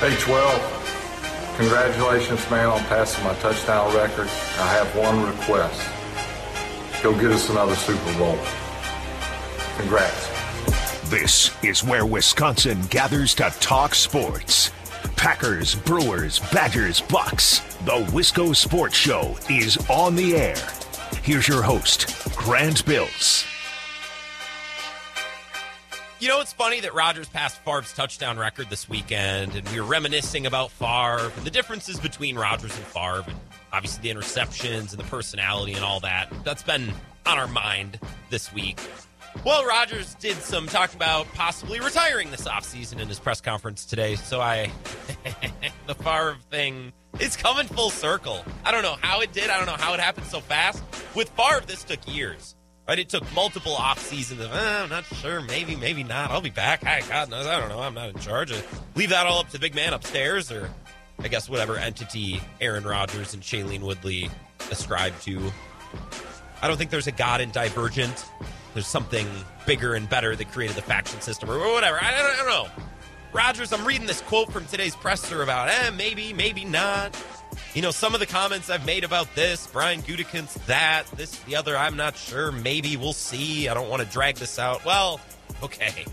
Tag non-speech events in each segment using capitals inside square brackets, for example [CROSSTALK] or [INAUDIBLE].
Hey, 12. Congratulations, man, on passing my touchdown record. I have one request. Go get us another Super Bowl. Congrats. This is where Wisconsin gathers to talk sports. Packers, Brewers, Badgers, Bucks. The Wisco Sports Show is on the air. Here's your host, Grant Bills. You know, it's funny that Rodgers passed Favre's touchdown record this weekend, and we were reminiscing about Favre and the differences between Rodgers and Favre, and obviously the interceptions and the personality and all that. That's been on our mind this week. Well, Rodgers did some talk about possibly retiring this offseason in his press conference today, so I. [LAUGHS] the Favre thing is coming full circle. I don't know how it did, I don't know how it happened so fast. With Favre, this took years. Right? It took multiple off seasons of, eh, I'm not sure, maybe, maybe not. I'll be back. Hi, God knows. I don't know. I'm not in charge. leave that all up to the big man upstairs, or I guess whatever entity Aaron Rodgers and Shailene Woodley ascribe to. I don't think there's a God in Divergent. There's something bigger and better that created the faction system, or whatever. I don't, I don't know. Rodgers, I'm reading this quote from today's presser about, eh, maybe, maybe not. You know, some of the comments I've made about this, Brian Gutekunst, that, this, the other, I'm not sure. Maybe we'll see. I don't want to drag this out. Well, okay.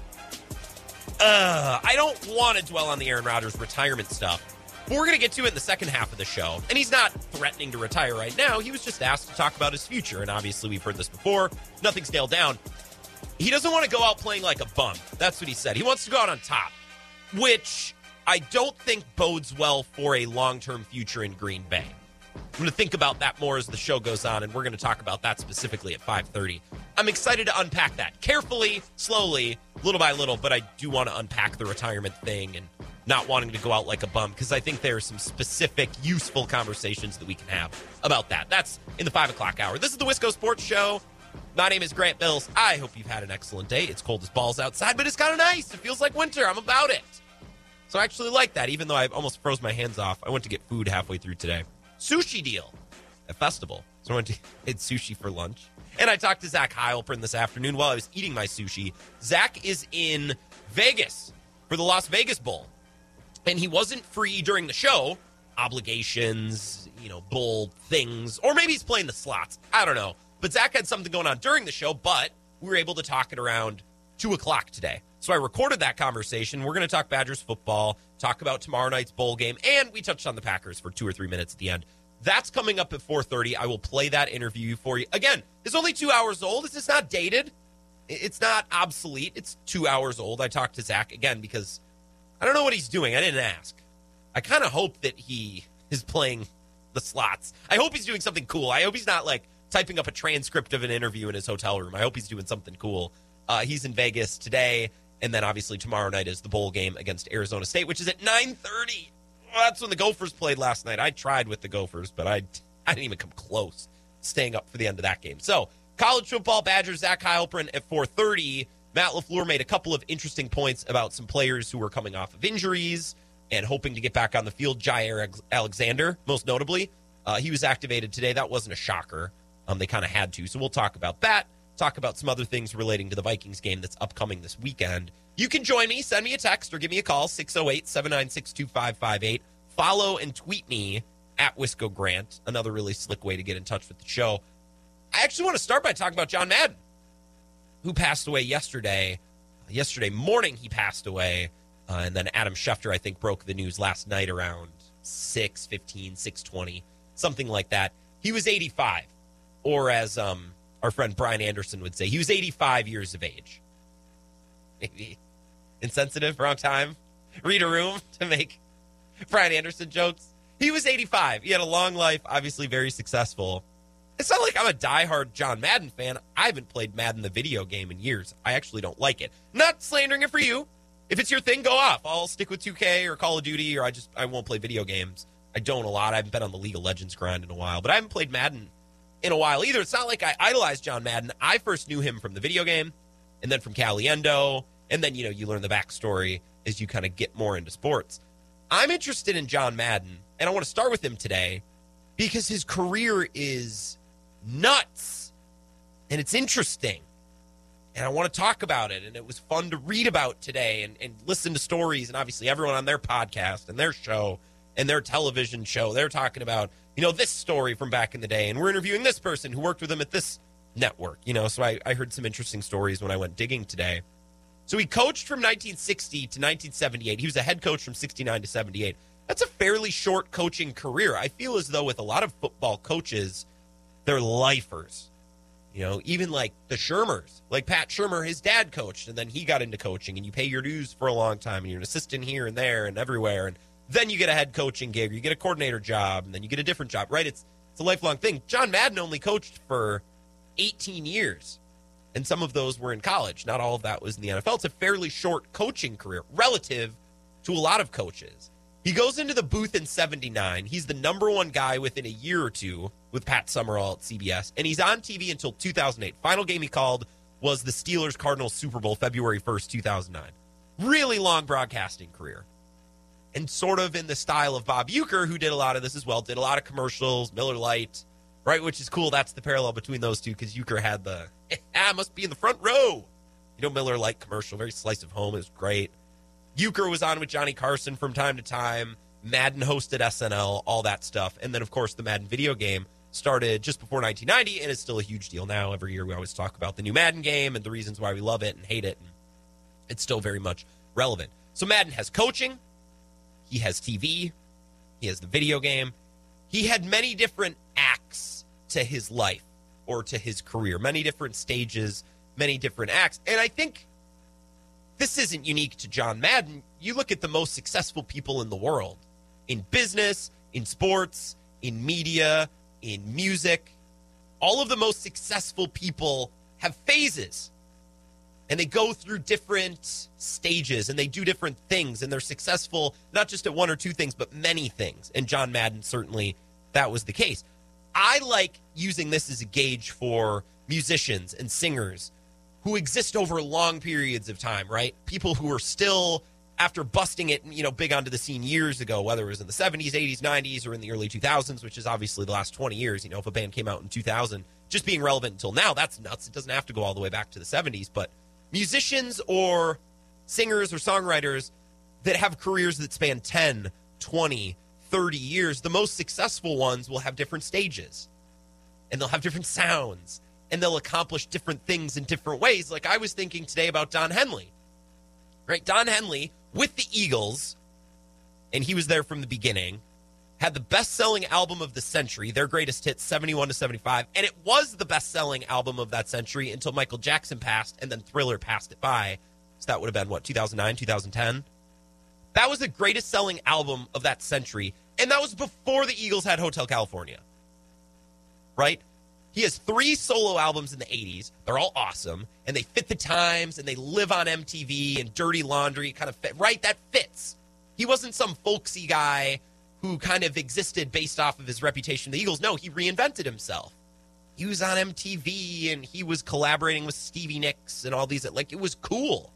Uh, I don't want to dwell on the Aaron Rodgers retirement stuff. But we're going to get to it in the second half of the show. And he's not threatening to retire right now. He was just asked to talk about his future. And obviously, we've heard this before. Nothing's nailed down. He doesn't want to go out playing like a bum. That's what he said. He wants to go out on top, which I don't think bodes well for a long term future in Green Bay. I'm going to think about that more as the show goes on, and we're going to talk about that specifically at 5:30. I'm excited to unpack that carefully, slowly, little by little, but I do want to unpack the retirement thing and not wanting to go out like a bum because I think there are some specific, useful conversations that we can have about that. That's in the five o'clock hour. This is the Wisco Sports Show. My name is Grant Bills. I hope you've had an excellent day. It's cold as balls outside, but it's kind of nice. It feels like winter. I'm about it. So I actually like that, even though I almost froze my hands off. I went to get food halfway through today. Sushi deal at Festival. So I went to [LAUGHS] get sushi for lunch. And I talked to Zach Heilprin this afternoon while I was eating my sushi. Zach is in Vegas for the Las Vegas Bowl. And he wasn't free during the show. Obligations, you know, bull things. Or maybe he's playing the slots. I don't know. But Zach had something going on during the show, but we were able to talk it around two o'clock today. So I recorded that conversation. We're going to talk Badgers football, talk about tomorrow night's bowl game, and we touched on the Packers for two or three minutes at the end. That's coming up at 4:30. I will play that interview for you. Again, it's only two hours old. It's just not dated. It's not obsolete. It's two hours old. I talked to Zach again because I don't know what he's doing. I didn't ask. I kind of hope that he is playing the slots. I hope he's doing something cool. I hope he's not like typing up a transcript of an interview in his hotel room. I hope he's doing something cool. Uh, he's in Vegas today, and then obviously tomorrow night is the bowl game against Arizona State, which is at 9:30. Well, that's when the Gophers played last night. I tried with the Gophers, but I I didn't even come close staying up for the end of that game. So college football Badgers Zach Heilprin at 4:30. Matt LaFleur made a couple of interesting points about some players who were coming off of injuries and hoping to get back on the field. Jaire Alexander, most notably, uh, he was activated today. That wasn't a shocker. Um, they kind of had to. So we'll talk about that. Talk about some other things relating to the Vikings game that's upcoming this weekend. You can join me. Send me a text or give me a call 608 796 2558. Follow and tweet me at Wisco Grant. Another really slick way to get in touch with the show. I actually want to start by talking about John Madden, who passed away yesterday. Yesterday morning, he passed away. Uh, and then Adam Schefter, I think, broke the news last night around 6 15, 620, something like that. He was 85, or as um, our friend Brian Anderson would say, he was 85 years of age. Maybe insensitive, wrong time. Read a room [LAUGHS] to make Brian Anderson jokes. He was 85. He had a long life, obviously very successful. It's not like I'm a diehard John Madden fan. I haven't played Madden the video game in years. I actually don't like it. Not slandering it for you. If it's your thing, go off. I'll stick with 2K or Call of Duty, or I just I won't play video games. I don't a lot. I haven't been on the League of Legends grind in a while, but I haven't played Madden in a while either. It's not like I idolized John Madden. I first knew him from the video game, and then from Caliendo, and then you know you learn the backstory as you kind of get more into sports. I'm interested in John Madden, and I want to start with him today because his career is nuts and it's interesting. and I want to talk about it. And it was fun to read about today and, and listen to stories. And obviously, everyone on their podcast and their show and their television show, they're talking about, you know, this story from back in the day. And we're interviewing this person who worked with him at this network, you know. So I, I heard some interesting stories when I went digging today. So he coached from 1960 to 1978. He was a head coach from 69 to 78. That's a fairly short coaching career. I feel as though with a lot of football coaches, they're lifers. You know, even like the Shurmurs, like Pat Shurmur, his dad coached, and then he got into coaching, and you pay your dues for a long time, and you're an assistant here and there and everywhere, and then you get a head coaching gig, or you get a coordinator job, and then you get a different job, right? It's it's a lifelong thing. John Madden only coached for 18 years, and some of those were in college. Not all of that was in the NFL. It's a fairly short coaching career relative to a lot of coaches. He goes into the booth in 79. He's the number one guy within a year or two with Pat Summerall at CBS, and he's on TV until 2008. Final game he called was the Steelers Cardinals Super Bowl, February 1st, 2009. Really long broadcasting career. And sort of in the style of Bob Uecker, who did a lot of this as well, did a lot of commercials, Miller Lite, right? Which is cool. That's the parallel between those two because Uecker had the, [LAUGHS] ah, must be in the front row. You know, Miller Lite commercial, very slice of home. Was great. Uecker was on with Johnny Carson from time to time. Madden hosted SNL, all that stuff. And then, of course, the Madden video game started just before 1990 and is still a huge deal now. Every year we always talk about the new Madden game and the reasons why we love it and hate it. And it's still very much relevant. So Madden has coaching, he has TV, he has the video game. He had many different acts to his life or to his career, many different stages, many different acts. And I think this isn't unique to John Madden. You look at the most successful people in the world in business, in sports, in media, in music. All of the most successful people have phases and they go through different stages and they do different things and they're successful not just at one or two things but many things. And john madden certainly that was the case. I like using this as a gauge for musicians and singers who exist over long periods of time right? People who are still after busting it you know big onto the scene years ago whether it was in the 70s 80s 90s or in the early 2000s which is obviously the last 20 years. You know if a band came out in 2000 just being relevant until now that's nuts. It doesn't have to go all the way back to the 70s but musicians or singers or songwriters that have careers that span 10, 20, 30 years, the most successful ones will have different stages and they'll have different sounds and they'll accomplish different things in different ways. Like I was thinking today about Don Henley, right? Don Henley with the Eagles, and he was there from the beginning, had the best selling album of the century, their greatest hit, 71 to 75. And it was the best selling album of that century until Michael Jackson passed and then Thriller passed it by. So that would have been what, 2009, 2010? That was the greatest selling album of that century. And that was before the Eagles had Hotel California. Right? He has three solo albums in the 80s. They're all awesome. And they fit the times and they live on MTV and Dirty Laundry kind of fit. Right? That fits. He wasn't some folksy guy who kind of existed based off of his reputation. The Eagles, no, he reinvented himself. He was on MTV and he was collaborating with Stevie Nicks and all these. Like, it was cool.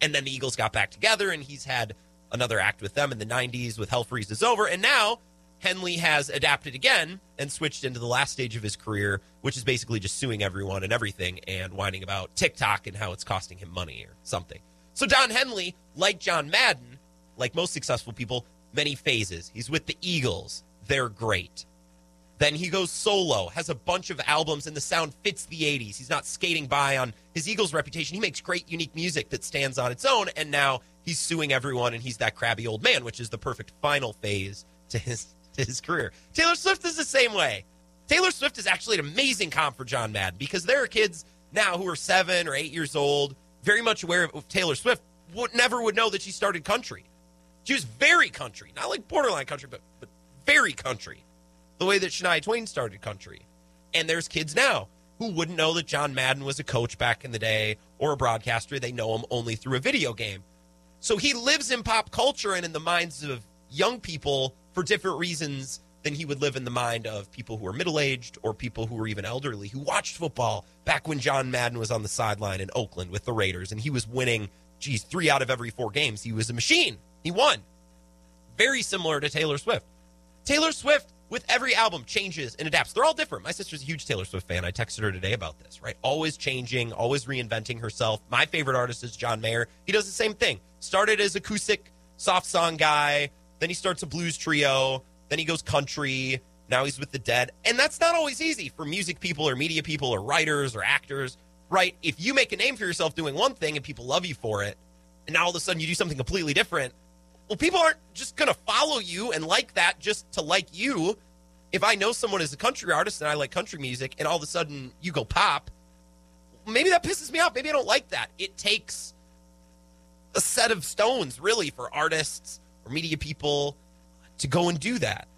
And then the Eagles got back together and he's had another act with them in the 90s with Hell Freezes Over. And now Henley has adapted again and switched into the last stage of his career, which is basically just suing everyone and everything and whining about TikTok and how it's costing him money or something. So Don Henley, like John Madden, like most successful people, many phases. He's with the Eagles. They're great. Then he goes solo, has a bunch of albums, and the sound fits the 80s. He's not skating by on his Eagles reputation. He makes great, unique music that stands on its own, and now he's suing everyone, and he's that crabby old man, which is the perfect final phase to his to his career. Taylor Swift is the same way. Taylor Swift is actually an amazing comp for John Madden because there are kids now who are seven or eight years old, very much aware of Taylor Swift, would never would know that she started country. She was very country, not like borderline country, but but very country, the way that Shania Twain started country. And there's kids now who wouldn't know that John Madden was a coach back in the day or a broadcaster. They know him only through a video game. So he lives in pop culture and in the minds of young people for different reasons than he would live in the mind of people who are middle aged or people who are even elderly who watched football back when John Madden was on the sideline in Oakland with the Raiders and he was winning, geez, three out of every four games. He was a machine. He won. Very similar to Taylor Swift. Taylor Swift with every album changes and adapts. They're all different. My sister's a huge Taylor Swift fan. I texted her today about this, right? Always changing, always reinventing herself. My favorite artist is John Mayer. He does the same thing. Started as acoustic soft song guy, then he starts a blues trio, then he goes country, now he's with the dead. And that's not always easy for music people or media people or writers or actors, right? If you make a name for yourself doing one thing and people love you for it, and now all of a sudden you do something completely different, well, people aren't just going to follow you and like that just to like you. If I know someone is a country artist and I like country music, and all of a sudden you go pop, maybe that pisses me off. Maybe I don't like that. It takes a set of stones, really, for artists or media people to go and do that.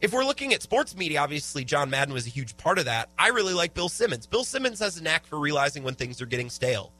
If we're looking at sports media, obviously John Madden was a huge part of that. I really like Bill Simmons. Bill Simmons has a knack for realizing when things are getting stale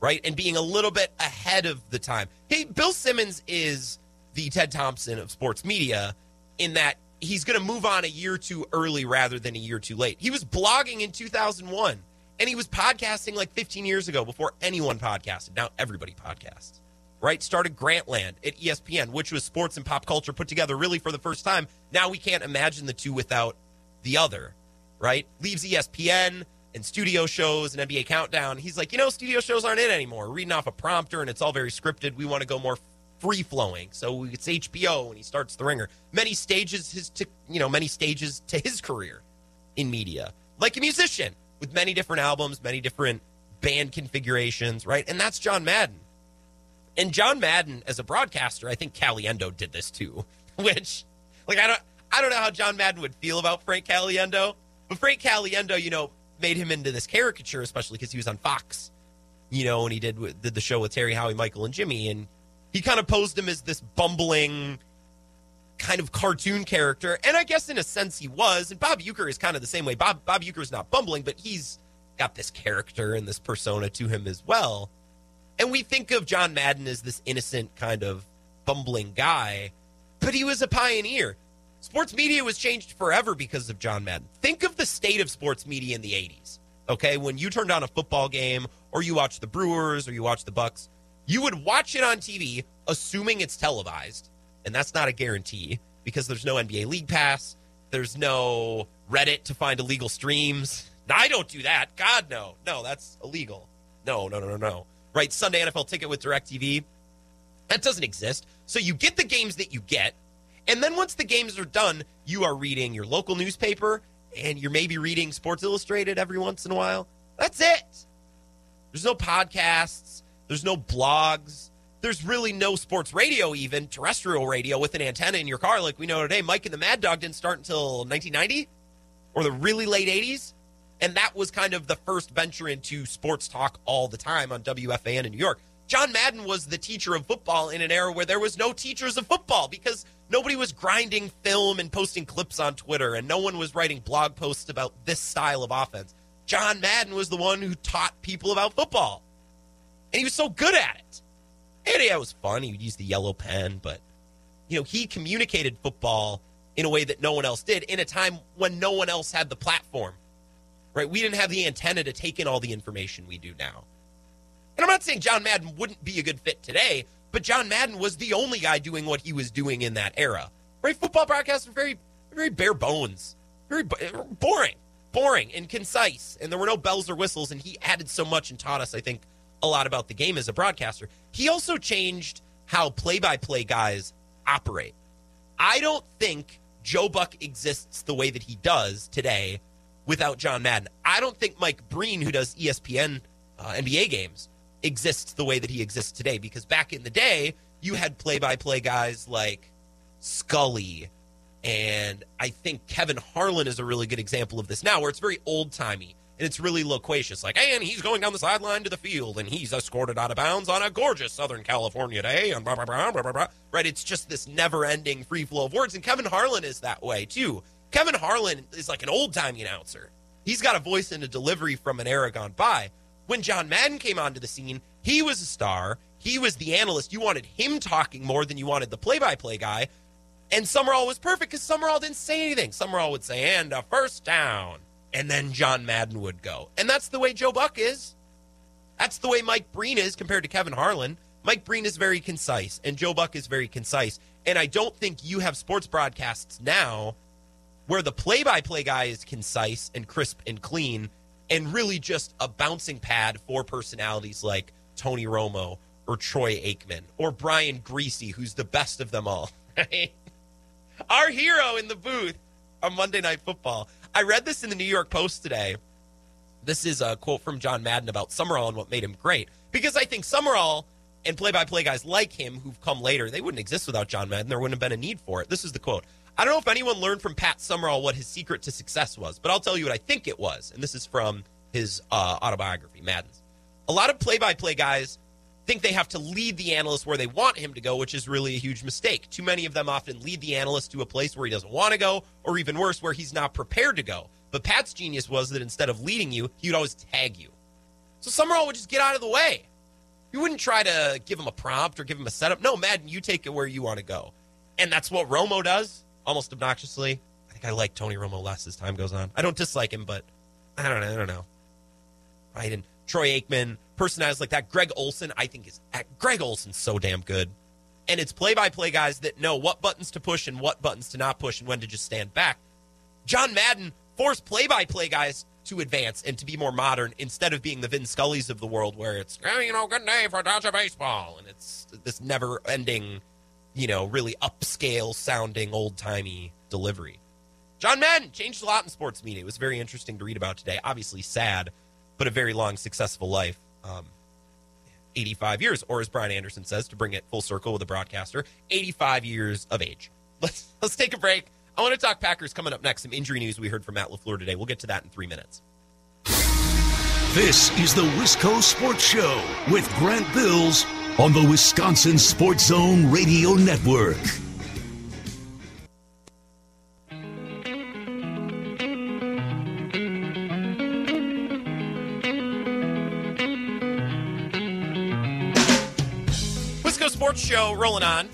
right? And being a little bit ahead of the time. Hey, Bill Simmons is the Ted Thompson of sports media in that he's going to move on a year too early rather than a year too late. He was blogging in 2001 and he was podcasting like 15 years ago before anyone podcasted. Now everybody podcasts, right? Started Grantland at ESPN, which was sports and pop culture put together really for the first time. Now we can't imagine the two without the other, right? Leaves ESPN, and studio shows and NBA Countdown. He's like, you know, studio shows aren't it anymore. We're reading off a prompter and it's all very scripted. We want to go more free flowing. So it's HBO and he starts the ringer. Many stages his to you know, many stages to his career in media. Like a musician with many different albums, many different band configurations, right? And that's John Madden. And John Madden as a broadcaster, I think Caliendo did this too, [LAUGHS] which like I don't I don't know how John Madden would feel about Frank Caliendo, but Frank Caliendo, you know, made him into this caricature, especially because he was on Fox, you know, and he did did the show with Terry, Howie, Michael, and Jimmy, and he kind of posed him as this bumbling kind of cartoon character, and I guess in a sense he was. And Bob Uecker is kind of the same way. Bob Bob Uecker is not bumbling, but he's got this character and this persona to him as well. And we think of John Madden as this innocent kind of bumbling guy, but he was a pioneer. Sports media was changed forever because of John Madden. Think of the state of sports media in the 80s. Okay, when you turned on a football game or you watched the Brewers or you watched the Bucks, you would watch it on TV assuming it's televised, and that's not a guarantee because there's no NBA League Pass, there's no Reddit to find illegal streams. Now, [LAUGHS] I don't do that. God no. No, that's illegal. No, no, no, no, no. Right, Sunday NFL ticket with DirecTV. That doesn't exist. So you get the games that you get and then once the games are done, you are reading your local newspaper and you're maybe reading Sports Illustrated every once in a while. That's it. There's no podcasts, there's no blogs, there's really no sports radio, even terrestrial radio with an antenna in your car like we know today. Mike and the Mad Dog didn't start until 1990 or the really late 80s. And that was kind of the first venture into sports talk all the time on WFAN in New York. John Madden was the teacher of football in an era where there was no teachers of football because nobody was grinding film and posting clips on Twitter, and no one was writing blog posts about this style of offense. John Madden was the one who taught people about football, and he was so good at it. And yeah, it was fun. He would use the yellow pen, but you know, he communicated football in a way that no one else did in a time when no one else had the platform. Right? We didn't have the antenna to take in all the information we do now. And I'm not saying John Madden wouldn't be a good fit today, but John Madden was the only guy doing what he was doing in that era. Right? Football broadcasts are very, very bare bones, very boring, boring and concise. And there were no bells or whistles. And he added so much and taught us, I think, a lot about the game as a broadcaster. He also changed how play by play guys operate. I don't think Joe Buck exists the way that he does today without John Madden. I don't think Mike Breen, who does ESPN uh, NBA games, exists the way that he exists today. Because back in the day, you had play by play guys like Scully, and I think Kevin Harlan is a really good example of this now, where it's very old timey and it's really loquacious. Like, and he's going down the sideline to the field, and he's escorted out of bounds on a gorgeous Southern California day, and blah, blah, blah, blah, blah, blah. Right? It's just this never ending free flow of words. And Kevin Harlan is that way, too. Kevin Harlan is like an old timey announcer. He's got a voice and a delivery from an era gone by when John Madden came onto the scene, he was a star. He was the analyst. You wanted him talking more than you wanted the play by play guy. And Summerall was perfect because Summerall didn't say anything. Summerall would say, and a first down. And then John Madden would go. And that's the way Joe Buck is. That's the way Mike Breen is compared to Kevin Harlan. Mike Breen is very concise, and Joe Buck is very concise. And I don't think you have sports broadcasts now where the play by play guy is concise and crisp and clean and really just a bouncing pad for personalities like Tony Romo or Troy Aikman or Brian Griese, who's the best of them all. [LAUGHS] Right? Our hero in the booth on Monday Night Football. I read this in the New York Post today. This is a quote from John Madden about Summerall and what made him great. Because I think Summerall and play by play guys like him who've come later, they wouldn't exist without John Madden. There wouldn't have been a need for it. This is the quote. I don't know if anyone learned from Pat Summerall what his secret to success was, but I'll tell you what I think it was. And this is from his uh, autobiography, Madden's. A lot of play by play guys think they have to lead the analyst where they want him to go, which is really a huge mistake. Too many of them often lead the analyst to a place where he doesn't want to go, or even worse, where he's not prepared to go. But Pat's genius was that instead of leading you, he would always tag you. So Summerall would just get out of the way. You wouldn't try to give him a prompt or give him a setup. No, Madden, you take it where you want to go. And that's what Romo does, almost obnoxiously. I think I like Tony Romo less as time goes on. I don't dislike him, but I don't know. I don't know. Right? And Troy Aikman, personalities like that. Greg Olsen, I think is uh, Greg Olsen's so damn good. And it's play by play guys that know what buttons to push and what buttons to not push and when to just stand back. John Madden forced play by play guys to advance and to be more modern instead of being the Vin Scullys of the world where it's, oh, you know, good day for Dodger baseball. And it's this never ending, you know, really upscale sounding old timey delivery. John Madden changed a lot in sports media. It was very interesting to read about today. Obviously sad, but a very long, successful life um, 85 years, or as Brian Anderson says, to bring it full circle with a broadcaster, 85 years of age. [LAUGHS] Let's let's take a break. I want to talk Packers coming up next. Some injury news we heard from Matt LaFleur today. We'll get to that in three minutes. This is the Wisco Sports Show with Grant Bills on the Wisconsin Sports Zone Radio Network. Wisco Sports Show rolling on.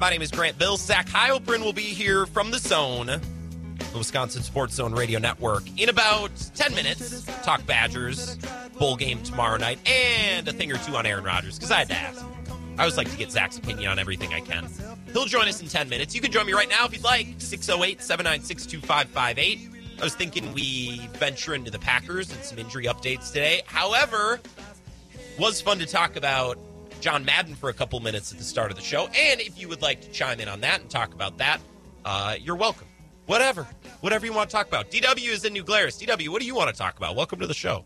My name is Grant Bill. Zach Heilprin will be here from the zone, the Wisconsin Sports Zone Radio Network, in about 10 minutes. Talk Badgers, bowl game tomorrow night, and a thing or two on Aaron Rodgers, because I had to ask. I always like to get Zach's opinion on everything I can. He'll join us in 10 minutes. You can join me right now if you'd like. 608 796 2558. I was thinking we venture into the Packers and some injury updates today. However, was fun to talk about John Madden for a couple minutes at the start of the show. And if you would like to chime in on that and talk about that, uh, you're welcome. Whatever. Whatever you want to talk about. DW is in New Glarus. DW, what do you want to talk about? Welcome to the show.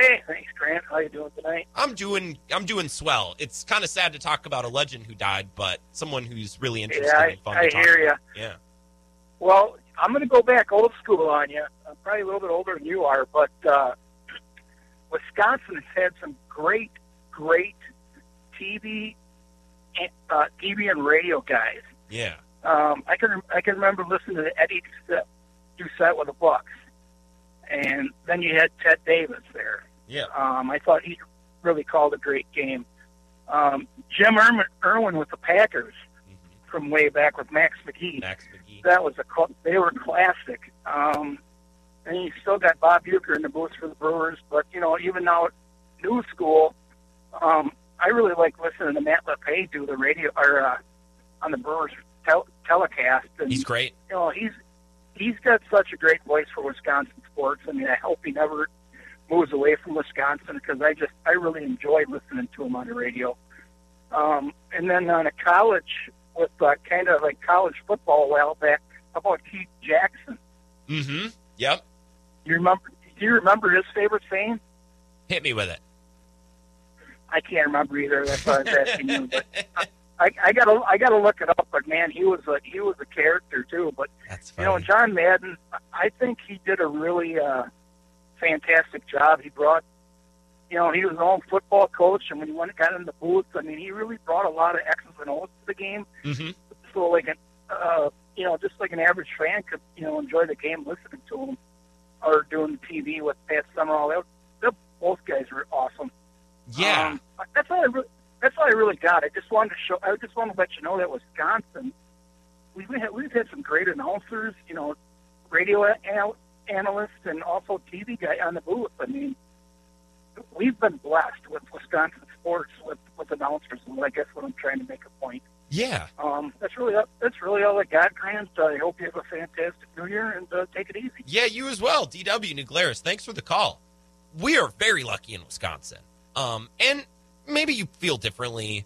Hey, thanks, Grant. How you doing tonight? I'm doing I'm doing swell. It's kind of sad to talk about a legend who died, but someone who's really interesting yeah, I, and fun I to talk hear you. Yeah. Well, I'm going to go back old school on you. I'm probably a little bit older than you are, but uh, [CLEARS THROAT] Wisconsin has had some great, great TV, uh, TV and radio guys. Yeah. Um, I can I can remember listening to Eddie Doucette with the Bucks, and then you had Ted Davis there. Yeah. Um, I thought he really called a great game. Um, Jim Irwin, Irwin with the Packers Mm-hmm. from way back with Max McGee. Max McGee. That was a cl- they were classic. Um, and you still got Bob Uecker in the booth for the Brewers, but you know even now, new school. Um, I really like listening to Matt LePay do the radio or uh, on the Brewers tel- telecast. And, He's great. You know, he's he's got such a great voice for Wisconsin sports. I mean, I hope he never moves away from Wisconsin because I just I really enjoy listening to him on the radio. Um, and then on a college with uh, kind of like college football a while back, how about Keith Jackson? Mm-hmm. Yep. You remember? Do you remember his favorite saying? Hit me with it. I can't remember either. That's why I was asking you. But [LAUGHS] I, I gotta, I gotta look it up. But man, he was a, he was a character too. But That's you know, John Madden, I think he did a really uh, fantastic job. He brought, you know, he was his own football coach, and when he went got in the booth, I mean, he really brought a lot of X's and O's to the game. mm-hmm. So like an, uh, you know, just like an average fan could, you know, enjoy the game listening to him or doing the TV with Pat Summerall. They, they, both guys were awesome. Yeah. Um, that's all I really, that's all I really got. I just wanted to show. I just wanted to let you know that Wisconsin, we've had we've had some great announcers, you know, radio anal- analysts, and also TV guy on the booth. I mean, we've been blessed with Wisconsin sports with with announcers, and I guess what I'm trying to make a point. Yeah. Um, that's really that's really all I got, Grant. I hope you have a fantastic New Year and uh, take it easy. Yeah, you as well, DW New Glarus. Thanks for the call. We are very lucky in Wisconsin, um, and maybe you feel differently,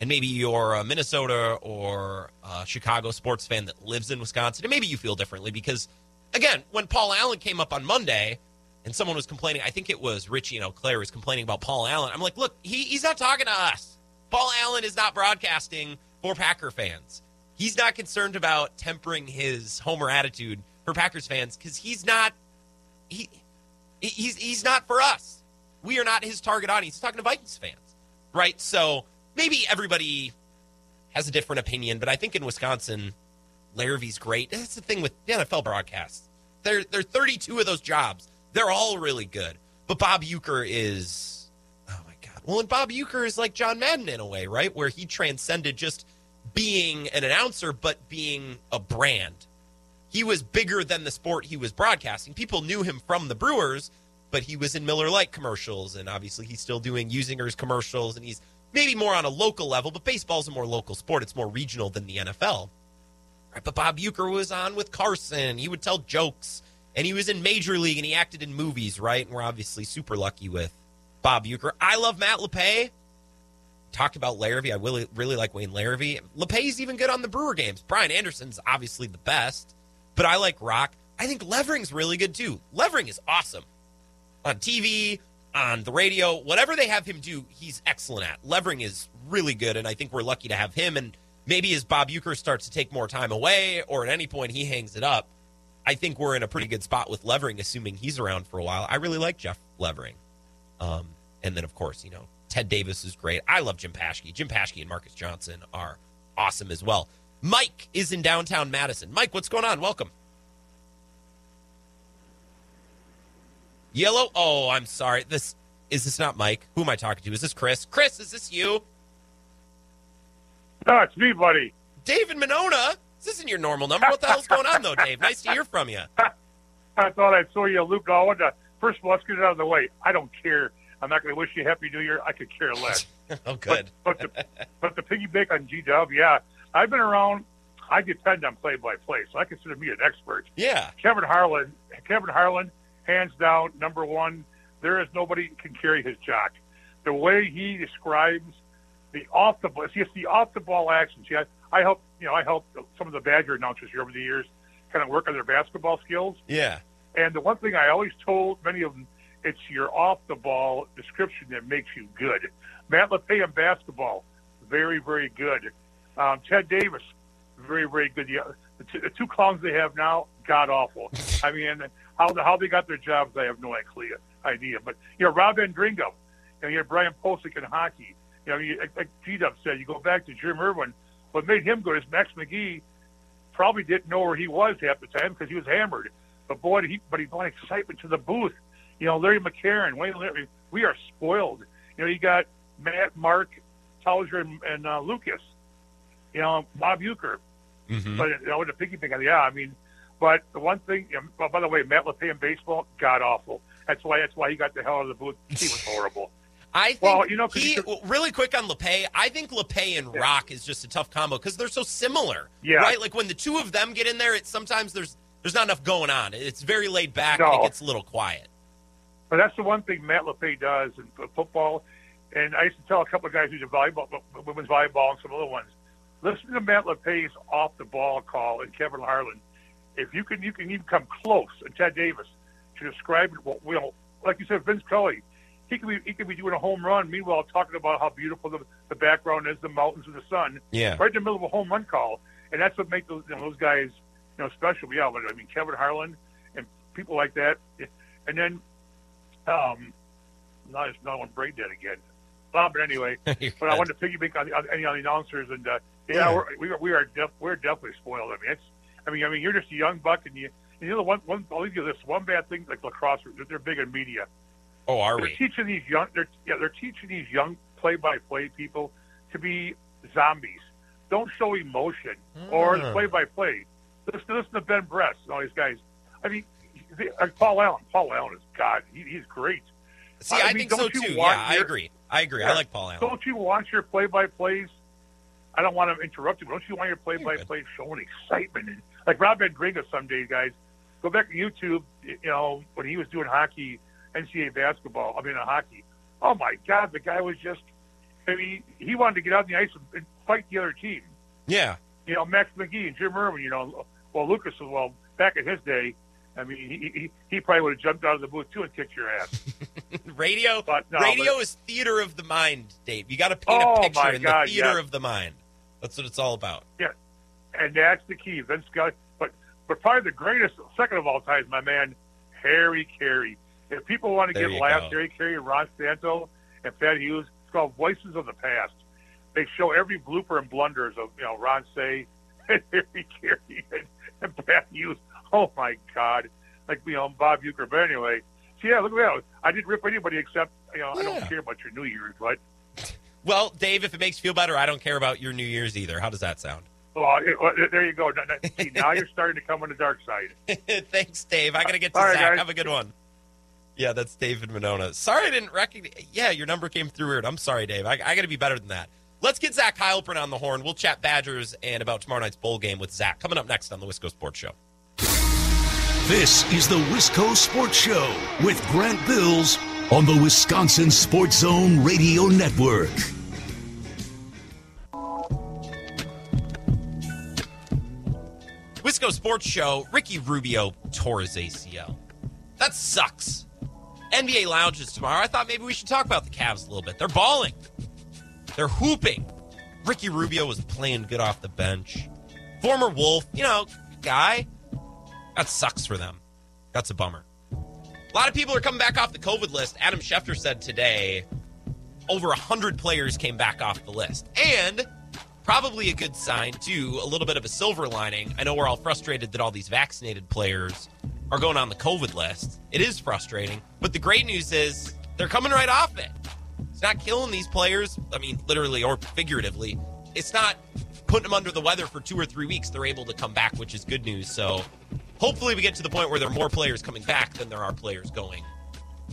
and maybe you're a Minnesota or a Chicago sports fan that lives in Wisconsin, and maybe you feel differently because, again, when Paul Allen came up on Monday. And someone was complaining. I think it was Richie and Claire was complaining about Paul Allen. I'm like, look, he, he's not talking to us. Paul Allen is not broadcasting for Packer fans. He's not concerned about tempering his homer attitude for Packers fans because he's not he he's he's not for us. We are not his target audience. He's talking to Vikings fans, right? So maybe everybody has a different opinion, but I think in Wisconsin, Larrivee's great. That's the thing with the NFL broadcasts. There, there are 32 of those jobs. They're all really good. But Bob Uecker is, oh my God. Well, and Bob Uecker is like John Madden in a way, right? Where he transcended just being an announcer, but being a brand. He was bigger than the sport he was broadcasting. People knew him from the Brewers, but he was in Miller Lite commercials, and obviously he's still doing Usinger's commercials, and he's maybe more on a local level, but baseball's a more local sport. It's more regional than the NFL. Right, but Bob Uecker was on with Carson. He would tell jokes and he was in Major League and he acted in movies, right? And we're obviously super lucky with Bob Uecker. I love Matt LePay. Talked about Larrivee. I really, really like Wayne Larrivee. LePay's even good on the Brewer games. Brian Anderson's obviously the best, but I like Rock. I think Levering's really good too. Levering is awesome on TV, on the radio, whatever they have him do, he's excellent at. Levering is really good, and I think we're lucky to have him. And maybe as Bob Uecker starts to take more time away, or at any point he hangs it up, I think we're in a pretty good spot with Levering, assuming he's around for a while. I really like Jeff Levering. Um, and then, of course, you know, Ted Davis is great. I love Jim Paschke. Jim Paschke and Marques Johnson are awesome as well. Mike is in downtown Madison. Mike, what's going on? Welcome. Yellow. Oh, I'm sorry. This is this not Mike? Who am I talking to? Is this Chris? Chris, is this you? No, it's me, buddy. David Monona. This isn't your normal number. What the hell's going on, though, Dave? Nice to hear from you. [LAUGHS] I thought I'd throw you a loop. No, to, first of all, let's get it out of the way. I don't care. I'm not going to wish you a happy new year. I could care less. [LAUGHS] oh, good. But, but, the, but the piggyback on GW, yeah. I've been around. I depend on play-by-play, so I consider me an expert. Yeah. Kevin Harlan, Kevin Harlan, hands down, number one. There is nobody can carry his jock. The way he describes the off the ball, it's the off the ball actions. Yeah, I help you know I help some of the Badger announcers here over the years kind of work on their basketball skills. Yeah. And the one thing I always told many of them, it's your off the ball description that makes you good. Matt LePay in basketball, very very good. Um, Ted Davis, very very good. The, the, two, the two clowns they have now, god awful. [LAUGHS] I mean, how how they got their jobs, I have no idea. Idea, but you know, Rob Endringo, and you have Brian Posick in hockey. You know, you, like G Dub said, you go back to Jim Irwin. What made him good is Max McGee probably didn't know where he was half the time because he was hammered. But boy, he but he brought excitement to the booth. You know, Larry McCarren, Wayne Larry, we are spoiled. You know, you got Matt, Mark, Tauscher, and, and uh, Lucas. You know, Bob Uecker. Mm-hmm. But you know, the piggy thing, yeah, I mean, but the one thing, know, by the way, Matt LePay in baseball, god awful. That's why that's why he got the hell out of the booth. He was [LAUGHS] horrible. I think Well, you know, he, really quick on LePay. I think LePay and Yeah. Rock is just a tough combo because they're so similar. Yeah. Right? Like when the two of them get in there, it's sometimes there's there's not enough going on. It's very laid back and it gets a little quiet. But that's the one thing Matt LePay does in football. And I used to tell a couple of guys who do volleyball, women's volleyball, and some other ones, listen to Matt LePay's off the ball call and Kevin Harlan. If you can, you can even come close. And Ted Davis to describe. Well, you like you said, Vince Scully, he could be he could be doing a home run. Meanwhile, talking about how beautiful the, the background is, the mountains and the sun, Yeah. right in the middle of a home run call. And that's what makes those, you know, those guys, you know, special. Yeah, but I mean, Kevin Harlan and people like that. And then, um, not not one brain dead again. Uh, but anyway, [LAUGHS] but I wanted to piggyback on, on any of the announcers, and uh, yeah, Yeah. We're, we are we are def- we're definitely spoiled. I mean, it's I mean I mean you're just a young buck, and you and you know the one one I'll leave you this one bad thing like lacrosse, they're big in media. Oh, are They're we? teaching these young they're yeah they're teaching these young play by play people to be zombies. Don't show emotion or Ah. play by play. Listen listen to Ben Bress and all these guys. I mean, they, uh, Paul Allen. Paul Allen is God. He, he's great. See, I I, mean, think so too. Yeah, I agree. I agree. I like Paul Allen. Don't you want your play by plays I don't want to interrupt you. But don't you want your play-by-play showing excitement? And, like Rob Endriga some days, guys. Go back to YouTube. You know when he was doing hockey, NCAA basketball. I mean, uh, hockey. Oh my God, the guy was just. I mean, he wanted to get out on the ice and, fight the other team. Yeah. You know, Max McGee and Jim Irwin. You know, well, Lucas. Well, back in his day, I mean, he he, he probably would have jumped out of the booth too and kicked your ass. [LAUGHS] radio, But, no, radio but- is theater of the mind, Dave. You got to paint Oh, a picture in God, the theater yeah. of the mind. That's what it's all about. Yeah, and that's the key. Vince Scully, but but probably the greatest second of all time is my man Harry Caray. If people want to There get laughs. Harry Caray, Ron Santo, and Pat Hughes, it's called Voices of the Past. They show every blooper and blunders of you know Ron Say [LAUGHS] and Harry Caray and, and Pat Hughes. Oh my God! Like you know Bob Uecker. But anyway, so yeah, look at that. I didn't rip anybody except you know I don't care about your New Year's, but [LAUGHS] Well, Dave, if it makes you feel better, I don't care about your New Year's either. How does that sound? well, there you go. See, now you're starting to come on the dark side. [LAUGHS] Thanks, Dave. I got to get to All right, Zach. guys. Have a good one. Yeah, that's David Monona. Sorry I didn't recognize. Yeah, your number came through weird. I'm sorry, Dave. I, I got to be better than that. Let's get Zach Heilprin on the horn. We'll chat Badgers and about tomorrow night's bowl game with Zach. Coming up next on the Wisco Sports Show. This is the Wisco Sports Show with Grant Bills on the Wisconsin Sports Zone Radio Network. Wisco Sports Show. Ricky Rubio tore his ACL. That sucks. NBA lounges tomorrow. I thought maybe we should talk about the Cavs a little bit. They're balling. They're hooping. Ricky Rubio was playing good off the bench. Former Wolf, you know, guy. That sucks for them. That's a bummer. A lot of people are coming back off the COVID list. Adam Schefter said today over 100 players came back off the list. And probably a good sign, too, a little bit of a silver lining. I know we're all frustrated that all these vaccinated players are going on the COVID list. It is frustrating. But the great news is they're coming right off it. It's not killing these players. I mean, literally or figuratively. It's not putting them under the weather for two or three weeks. They're able to come back, which is good news. So hopefully we get to the point where there are more players coming back than there are players going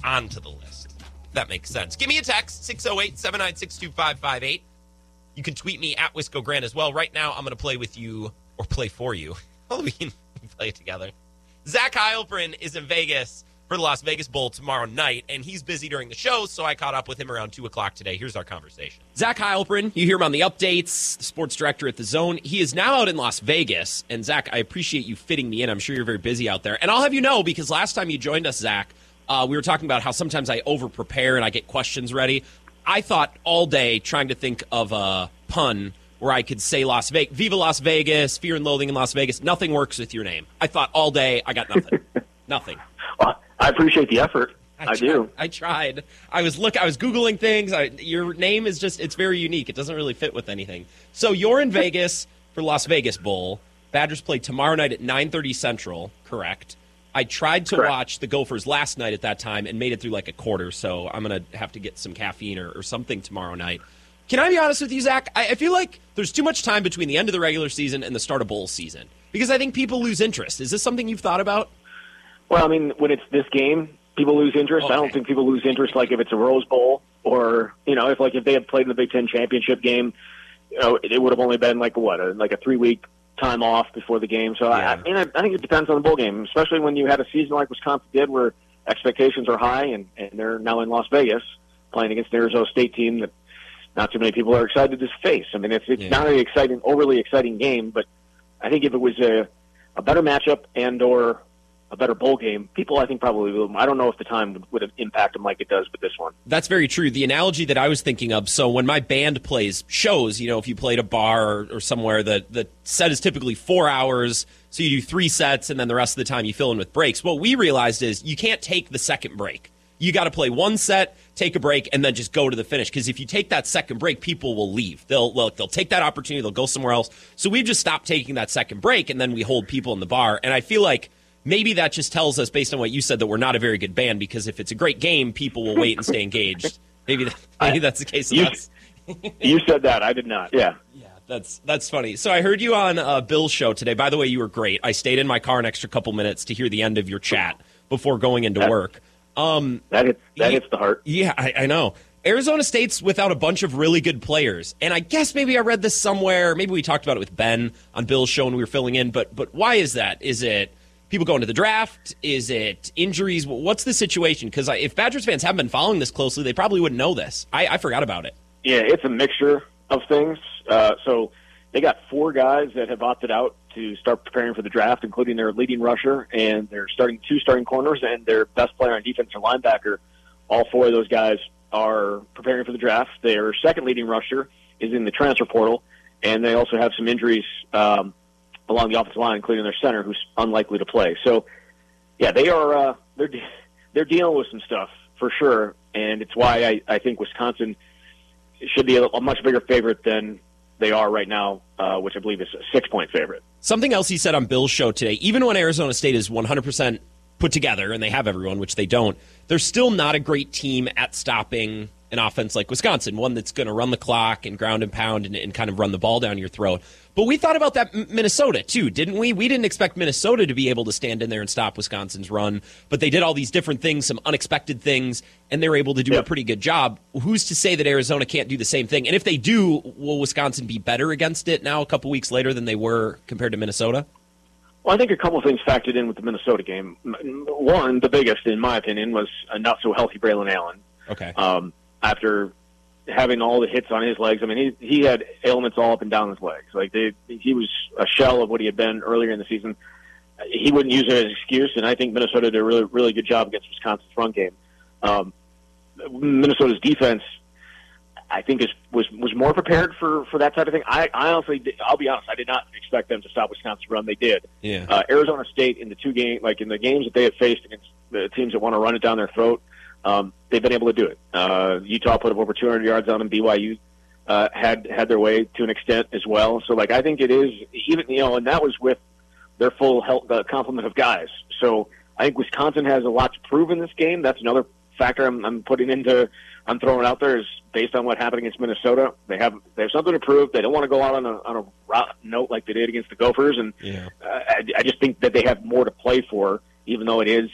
onto the list. That makes sense. Give me a text, 608 796 2558. You can tweet me at Wisco Grant as well. Right now, I'm going to play with you, or play for you. [LAUGHS] Well, we play together. Zach Heilprin is in Vegas for the Las Vegas Bowl tomorrow night, and he's busy during the show, so I caught up with him around 2 o'clock today. Here's our conversation. Zach Heilprin, you hear him on the updates, the sports director at The Zone. He is now out in Las Vegas, and Zach, I appreciate you fitting me in. I'm sure you're very busy out there. And I'll have you know, because last time you joined us, Zach, uh, we were talking about how sometimes I over prepare and I get questions ready. I thought all day trying to think of a pun where I could say Las Vegas, Viva Las Vegas, Fear and Loathing in Las Vegas. Nothing works with your name. I thought all day, I got nothing. [LAUGHS] nothing. Well, I appreciate the effort. I, tried, do. I tried. I was look. I was googling things. I, your name is just. It's very unique. It doesn't really fit with anything. So you're in Vegas for Las Vegas Bowl. Badgers play tomorrow night at 9:30 Central. Correct. I tried to Correct. watch the Gophers last night at that time and made it through like a quarter. So I'm gonna have to get some caffeine or, or something tomorrow night. Can I be honest with you, Zach? I, I feel like there's too much time between the end of the regular season and the start of bowl season because I think people lose interest. Is this something you've thought about? Well, I mean, when it's this game, people lose interest. I don't think people lose interest like if it's a Rose Bowl or you know, if like if they had played in the Big Ten championship game, you know, it would have only been like what, a, like a three week time off before the game. So I, Yeah. I mean, I, I think it depends on the bowl game, especially when you had a season like Wisconsin did, where expectations are high, and and they're now in Las Vegas playing against the Arizona State team that not too many people are excited to face. I mean, it's it's Yeah. not an exciting, overly exciting game, but I think if it was a a better matchup and or a better bowl game, people I think probably will. I don't know if the time would, would have impacted them like it does with this one. That's very true. The analogy that I was thinking of so when my band plays shows, you know, if you played a bar or, or somewhere, the, the set is typically four hours. So you do three sets and then the rest of the time you fill in with breaks. What we realized is you can't take the second break. You got to play one set, take a break, and then just go to the finish. Because if you take that second break, people will leave. They'll well, they'll take that opportunity. They'll go somewhere else. So we've just stopped taking that second break, and then we hold people in the bar. And I feel like maybe that just tells us, based on what you said, that we're not a very good band. Because if it's a great game, people will wait and stay engaged. [LAUGHS] Maybe that, maybe that's the case You- us. [LAUGHS] you said that. I did not. Yeah. Yeah, that's that's funny. So I heard you on uh, Bill's show today. By the way, you were great. I stayed in my car an extra couple minutes to hear the end of your chat before going into work. Um, That hits that hits the heart. yeah, I, I know. Arizona State's without a bunch of really good players. And I guess maybe I read this somewhere. Maybe we talked about it with Ben on Bill's show when we were filling in. But but why is that? Is it people going to the draft? Is it injuries? What's the situation? Because if Badgers fans haven't been following this closely, they probably wouldn't know this. I, I forgot about it. Yeah, it's a mixture of things. Uh, so they got four guys that have opted out to start preparing for the draft, including their leading rusher and their starting two starting corners and their best player on defense or linebacker. All four of those guys are preparing for the draft. Their second leading rusher is in the transfer portal, and they also have some injuries um, along the offensive line, including their center, who's unlikely to play. So, yeah, they are uh, they're they're dealing with some stuff for sure, and it's why I, I think Wisconsin should be a, a much bigger favorite than they are right now, uh, which I believe is a six point favorite. Something else he said on Bill's show today, even when Arizona State is 100% put together and they have everyone, which they don't, they're still not a great team at stopping an offense like Wisconsin, one that's going to run the clock and ground and pound and, and, kind of run the ball down your throat. But we thought about that Minnesota too, didn't we? We didn't expect Minnesota to be able to stand in there and stop Wisconsin's run, but they did all these different things, some unexpected things, and they were able to do yep. a pretty good job. Who's to say that Arizona can't do the same thing? And if they do, will Wisconsin be better against it now a couple weeks later than they were compared to Minnesota? Well, I think a couple of things factored in with the Minnesota game. One, the biggest, in my opinion, was a not so healthy Braylon Allen. Okay. Um, after having all the hits on his legs, I mean, he he had ailments all up and down his legs. Like they, he was a shell of what he had been earlier in the season. He wouldn't use it as an excuse, and I think Minnesota did a really really good job against Wisconsin's run game. Um, Minnesota's defense I think is was was more prepared for for that type of thing. I, I honestly, I'll be honest, I did not expect them to stop Wisconsin run. They did. Yeah. Uh, Arizona State in the two game, like in the games that they have faced against the teams that want to run it down their throat, um, they've been able to do it. Uh, Utah put up over 200 yards on them. BYU uh, had had their way to an extent as well. So like I think it is even you know, and that was with their full health uh, complement of guys. So I think Wisconsin has a lot to prove in this game. That's another factor I'm, I'm putting into I'm throwing out there is based on what happened against Minnesota. They have they have something to prove. They don't want to go out on a on a note like they did against the Gophers, and yeah. uh, I, I just think that they have more to play for, even though it is,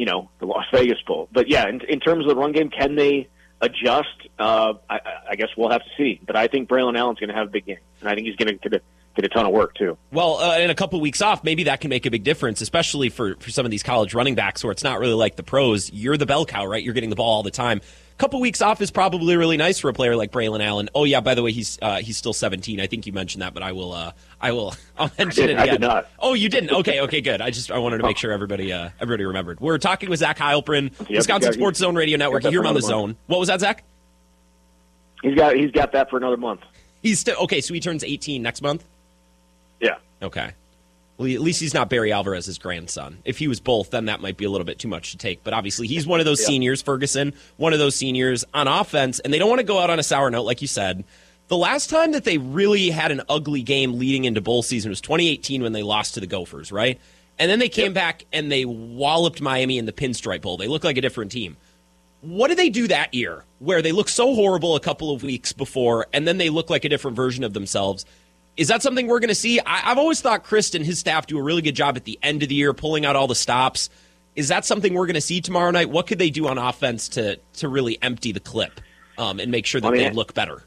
you know, the Las Vegas Bowl. But yeah, in, in terms of the run game, can they adjust? Uh, I, I guess we'll have to see. But I think Braylon Allen's going to have a big game, and I think he's going to get a ton of work too. Well, uh, in a couple of weeks off, maybe that can make a big difference, especially for for some of these college running backs where it's not really like the pros. You're the bell cow, right? You're getting the ball all the time couple weeks off is probably really nice for a player like Braylon Allen. Oh yeah, by the way, he's uh, he's still 17. I think you mentioned that, but I will uh, I will [LAUGHS] I'll mention it again. I did not. Oh, you didn't? Okay, okay, good. I just I wanted to make sure everybody uh, everybody remembered. We're talking with Zach Heilprin, yep, Wisconsin got, Sports Zone Radio Network. You hear him on the month. zone. What was that, Zach? He's got he's got that for another month. He's still okay. So he turns 18 next month. Yeah. Okay. Well, at least he's not Barry Alvarez's grandson. If he was both, then that might be a little bit too much to take. But obviously, he's one of those yeah. seniors, Ferguson, one of those seniors on offense, and they don't want to go out on a sour note, like you said. The last time that they really had an ugly game leading into bowl season was 2018 when they lost to the Gophers, right? And then they came yep. back and they walloped Miami in the Pinstripe Bowl. They look like a different team. What did they do that year where they looked so horrible a couple of weeks before and then they look like a different version of themselves? Is that something we're going to see? I, have always thought Chris and his staff do a really good job at the end of the year, pulling out all the stops. Is that something we're going to see tomorrow night? What could they do on offense to to really empty the clip um, and make sure that I mean, they look better?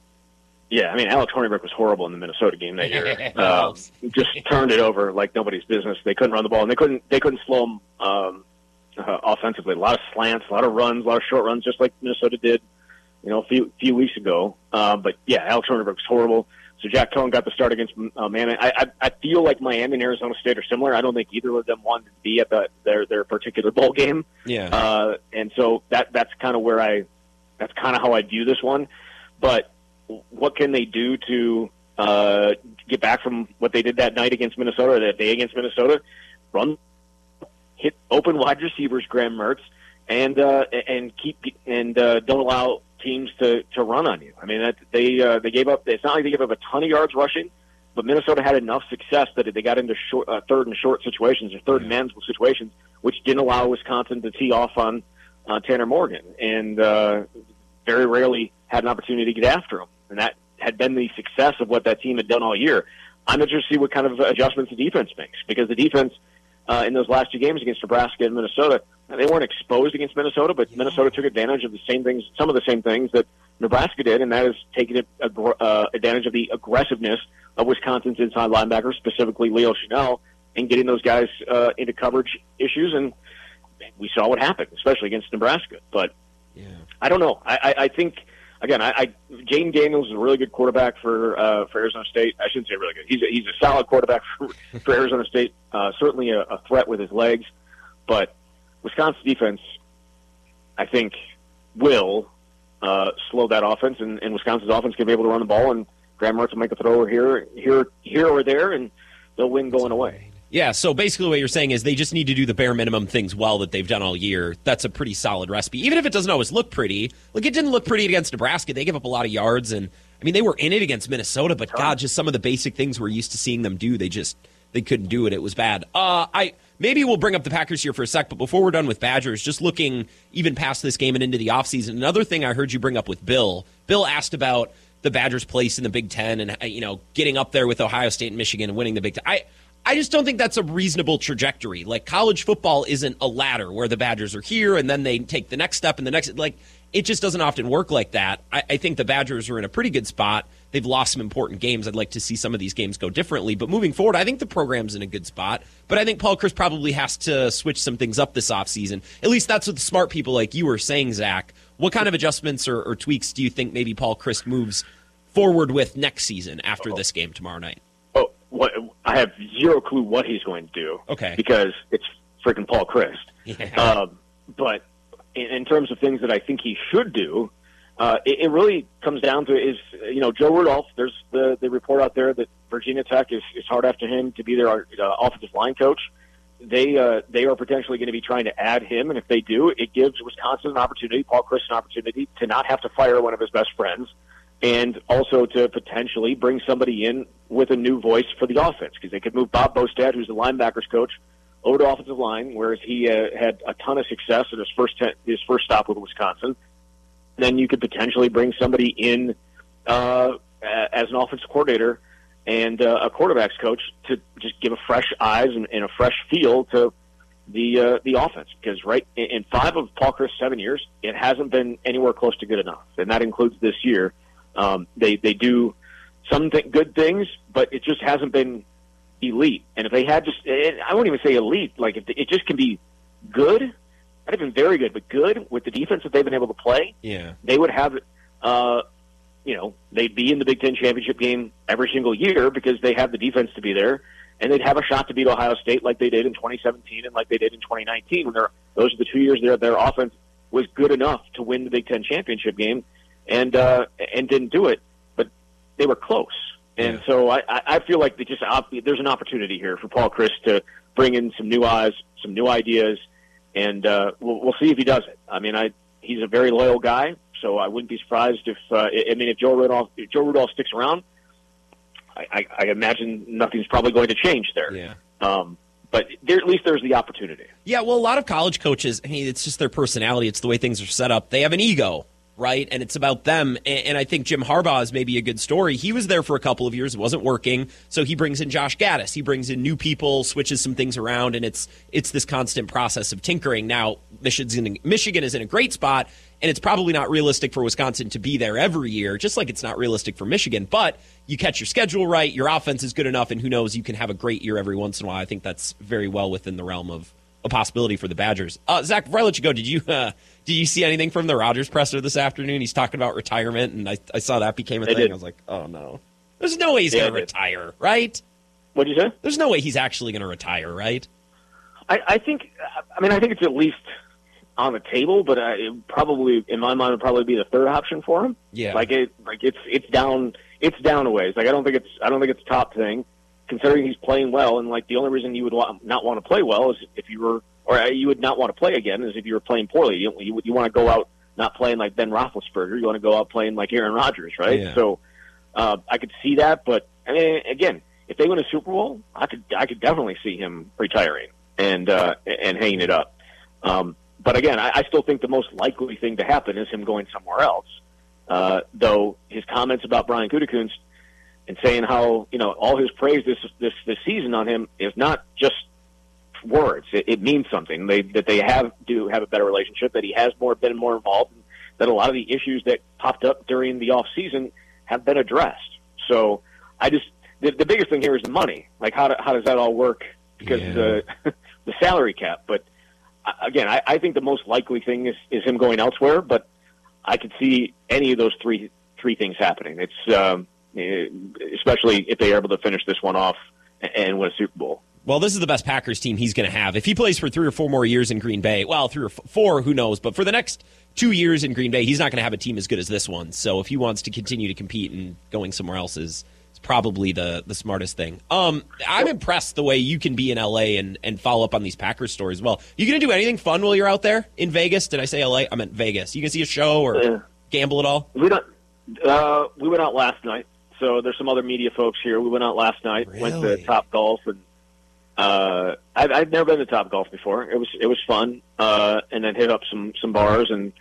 Yeah, I mean, Alex Hornibrook was horrible in the Minnesota game that year. uh, [LAUGHS] just turned it over like nobody's business. They couldn't run the ball, and they couldn't they couldn't slow them um, uh, offensively. A lot of slants, a lot of runs, a lot of short runs, just like Minnesota did, you know, a few few weeks ago. Uh, but yeah, Alex Hornibrook was horrible. So Jack Coan got the start against uh, Miami. I, I, I feel like Miami and Arizona State are similar. I don't think either of them wanted to be at the, their their particular bowl game. Yeah. Uh, and so that that's kind of where I that's kind of how I view this one. But what can they do to uh, get back from what they did that night against Minnesota or that day against Minnesota? Run, hit open wide receivers, Graham Mertz, and uh, and keep and uh, don't allow teams to to run on you. I mean, that, they uh, they gave up. It's not like they gave up a ton of yards rushing, but Minnesota had enough success that they got into short, uh, third and short situations or third and manageable situations, which didn't allow Wisconsin to tee off on uh, Tanner Morgan, and uh, very rarely had an opportunity to get after him. And that had been the success of what that team had done all year. I'm interested to see what kind of adjustments the defense makes because the defense uh, in those last two games against Nebraska and Minnesota they weren't exposed against Minnesota, but Minnesota took advantage of the same things, some of the same things that Nebraska did, and that is taking uh, advantage of the aggressiveness of Wisconsin's inside linebackers, specifically Leo Chenal, and getting those guys uh, into coverage issues. And we saw what happened, especially against Nebraska. But yeah. I don't know. I, I, I think again, I, I Jayden Daniels is a really good quarterback for uh, for Arizona State. I shouldn't say really good. He's a, he's a solid quarterback [LAUGHS] for, for Arizona State. Uh, certainly a, a threat with his legs, but Wisconsin defense, I think, will uh, slow that offense, and, and Wisconsin's offense can be able to run the ball, and Graham Mertz will make a throw here, here, here or there, and they'll win going away. Yeah, so basically what you're saying is they just need to do the bare minimum things well that they've done all year. That's a pretty solid recipe. Even if it doesn't always look pretty. Like it didn't look pretty against Nebraska. They gave up a lot of yards and I mean they were in it against Minnesota, but God, just some of the basic things we're used to seeing them do, they just they couldn't do it. It was bad. Uh I maybe we'll bring up the Packers here for a sec, but before we're done with Badgers, just looking even past this game and into the offseason, another thing I heard you bring up with Bill. Bill asked about the Badgers' place in the Big Ten and uh, you know getting up there with Ohio State and Michigan and winning the Big Ten. I I just don't think that's a reasonable trajectory. Like college football isn't a ladder where the Badgers are here and then they take the next step and the next like it just doesn't often work like that. I, I, think the Badgers are in a pretty good spot. They've lost some important games. I'd like to see some of these games go differently. But moving forward, I think the program's in a good spot. But I think Paul Chryst probably has to switch some things up this offseason. At least that's what the smart people like you were saying, Zach. What kind of adjustments or, or tweaks do you think maybe Paul Chryst moves forward with next season after this game tomorrow night? what I have zero clue what he's going to do. Okay. Because it's freaking Paul Chryst. [LAUGHS] Yeah. Um, but in, in, terms of things that I think he should do, uh, it, it, really comes down to is you know Joe Rudolph. There's the the report out there that Virginia Tech is, is hard after him to be their uh, offensive line coach. They uh, they are potentially going to be trying to add him, and if they do, it gives Wisconsin an opportunity, Paul Chryst an opportunity to not have to fire one of his best friends and also to potentially bring somebody in with a new voice for the offense because they could move Bob Bostad, who's the linebackers coach, over to offensive line, whereas he uh, had a ton of success at his first ten, his first stop with Wisconsin. Then you could potentially bring somebody in uh, as an offensive coordinator and uh, a quarterbacks coach to just give a fresh eyes and, and a fresh feel to the uh, the offense because right in five of Paul Chryst seven years, it hasn't been anywhere close to good enough, and that includes this year. Um, they they do some th- good things, but it just hasn't been elite. And if they had just, I won't even say elite. Like if it just can be good, not even very good, but good with the defense that they've been able to play. Yeah, they would have. Uh, you know, they'd be in the Big Ten championship game every single year because they have the defense to be there, and they'd have a shot to beat Ohio State like they did in 2017 and like they did in 2019 when they're those are the two years their their offense was good enough to win the Big Ten championship game and uh, and didn't do it, but they were close. And yeah. so I, I feel like they just there's an opportunity here for Paul Chryst to bring in some new eyes, some new ideas, and uh, we'll, we'll see if he does it. I mean, I he's a very loyal guy, so I wouldn't be surprised if uh, I mean if Joe Rudolph if Joe Rudolph sticks around, I, I, I imagine nothing's probably going to change there. Yeah. Um, but there, at least there's the opportunity. Yeah, well, a lot of college coaches, I mean, it's just their personality. It's the way things are set up. They have an ego, right? And it's about them. And I think Jim Harbaugh is maybe a good story. He was there for a couple of years, it wasn't working, so he brings in Josh Gattis. He brings in new people, switches some things around, and it's it's this constant process of tinkering. Now, Michigan Michigan is in a great spot, and it's probably not realistic for Wisconsin to be there every year, just like it's not realistic for Michigan. But you catch your schedule right, your offense is good enough, and who knows, you can have a great year every once in a while. I think that's very well within the realm of a possibility for the Badgers. Uh, Zach, before I let you go, did you [LAUGHS] uh, did you see anything from the Rodgers presser this afternoon? He's talking about retirement, and I, I saw that became a I thing. Did. I was like, oh no, there's no way he's yeah, going to retire, right? What'd you say? There's no way he's actually going to retire, right? I, I think. I mean, I think it's at least on the table, but it probably, in my mind, would probably be the third option for him. Yeah, like it, like it's it's down, it's down a ways. Like I don't think it's, I don't think it's top thing, considering he's playing well, and like the only reason you would want, not want to play well is if you were or you would not want to play again is if you were playing poorly. You, you, you want to go out not playing like Ben Roethlisberger. You want to go out playing like Aaron Rodgers, right? Yeah. So uh, I could see that, but I mean, again, if they win a Super Bowl, I could I could definitely see him retiring and uh, and hanging it up. Um, but again, I, I still think the most likely thing to happen is him going somewhere else. Uh, though his comments about Brian Gutekunst and saying how you know all his praise this this this season on him is not just words. It, it means something. They that they have do have a better relationship. That he has more been more involved. And That a lot of the issues that popped up during the off season have been addressed. So I just the, the biggest thing here is the money. Like how do, how does that all work? Because Yeah. uh, [LAUGHS] the salary cap. But uh, again, I, I think the most likely thing is is him going elsewhere. But I could see any of those three three things happening. It's um, especially if they are able to finish this one off and win a Super Bowl. Well, this is the best Packers team he's going to have. If he plays for three or four more years in Green Bay, well, three or f- four, who knows? But for the next two years in Green Bay, he's not going to have a team as good as this one. So if he wants to continue to compete and going somewhere else is, is probably the, the smartest thing. Um, I'm impressed the way you can be in LA and, and follow up on these Packers stories. Well, you going to do anything fun while you're out there in Vegas? Did I say LA? I meant Vegas. You can see a show or Yeah. gamble at all? We don't. Uh, we went out last night. So there's some other media folks here. We went out last night. Went to Top Golf, and uh, I've, I've never been to Top Golf before. It was it was fun. Uh, and then hit up some some bars and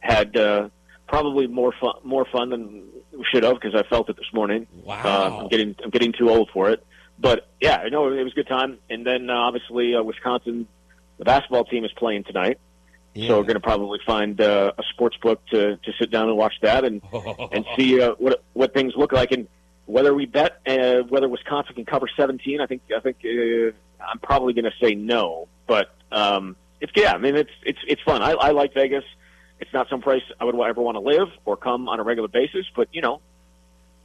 had uh, probably more fun more fun than we should have because I felt it this morning. Wow. Uh, I'm getting I'm getting too old for it. But yeah, I know it was a good time. And then uh, obviously uh, Wisconsin, the basketball team is playing tonight. So we're going to probably find uh, a sports book to, to sit down and watch that and [LAUGHS] and see uh, what what things look like and whether we bet uh, whether Wisconsin can cover 17. I think I think uh, I'm probably going to say no, but um, it's yeah. I mean it's it's it's fun. I, I like Vegas. It's not some place I would ever want to live or come on a regular basis, but you know,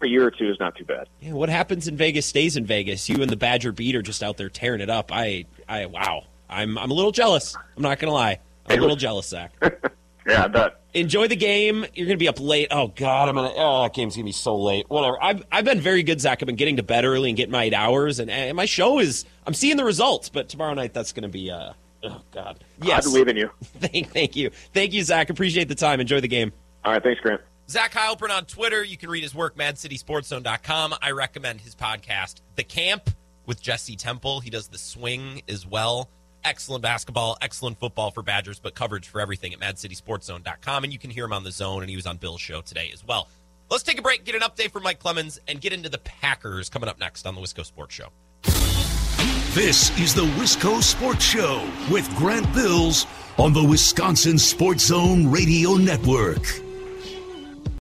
a year or two is not too bad. Yeah, what happens in Vegas stays in Vegas. You and the Badger beat are just out there tearing it up. I, I, wow. I'm, I'm a little jealous. I'm not gonna lie. I'm a little jealous, Zach. [LAUGHS] Yeah, I bet. Enjoy the game. You're gonna be up late. Oh God, I'm gonna. Oh, that game's gonna be so late. Whatever. I've, I've been very good, Zach. I've been getting to bed early and getting my eight hours, and, and my show is. I'm seeing the results, but tomorrow night that's gonna be. Uh, oh God. Yes. I believe in you. [LAUGHS] Thank, thank you, thank you, Zach. Appreciate the time. Enjoy the game. All right, thanks, Grant. Zach Heilprin on Twitter. You can read his work, MadCitySportsZone.com. I recommend his podcast, The Camp, with Jesse Temple. He does the swing as well. Excellent basketball, excellent football for Badgers, but coverage for everything at MadCitySportsZone.com. And you can hear him on the zone, and he was on Bill's show today as well. Let's take a break, get an update from Mike Clemens, and get into the Packers coming up next on the Wisco Sports Show. This is the Wisco Sports Show with Grant Bills on the Wisconsin Sports Zone Radio Network.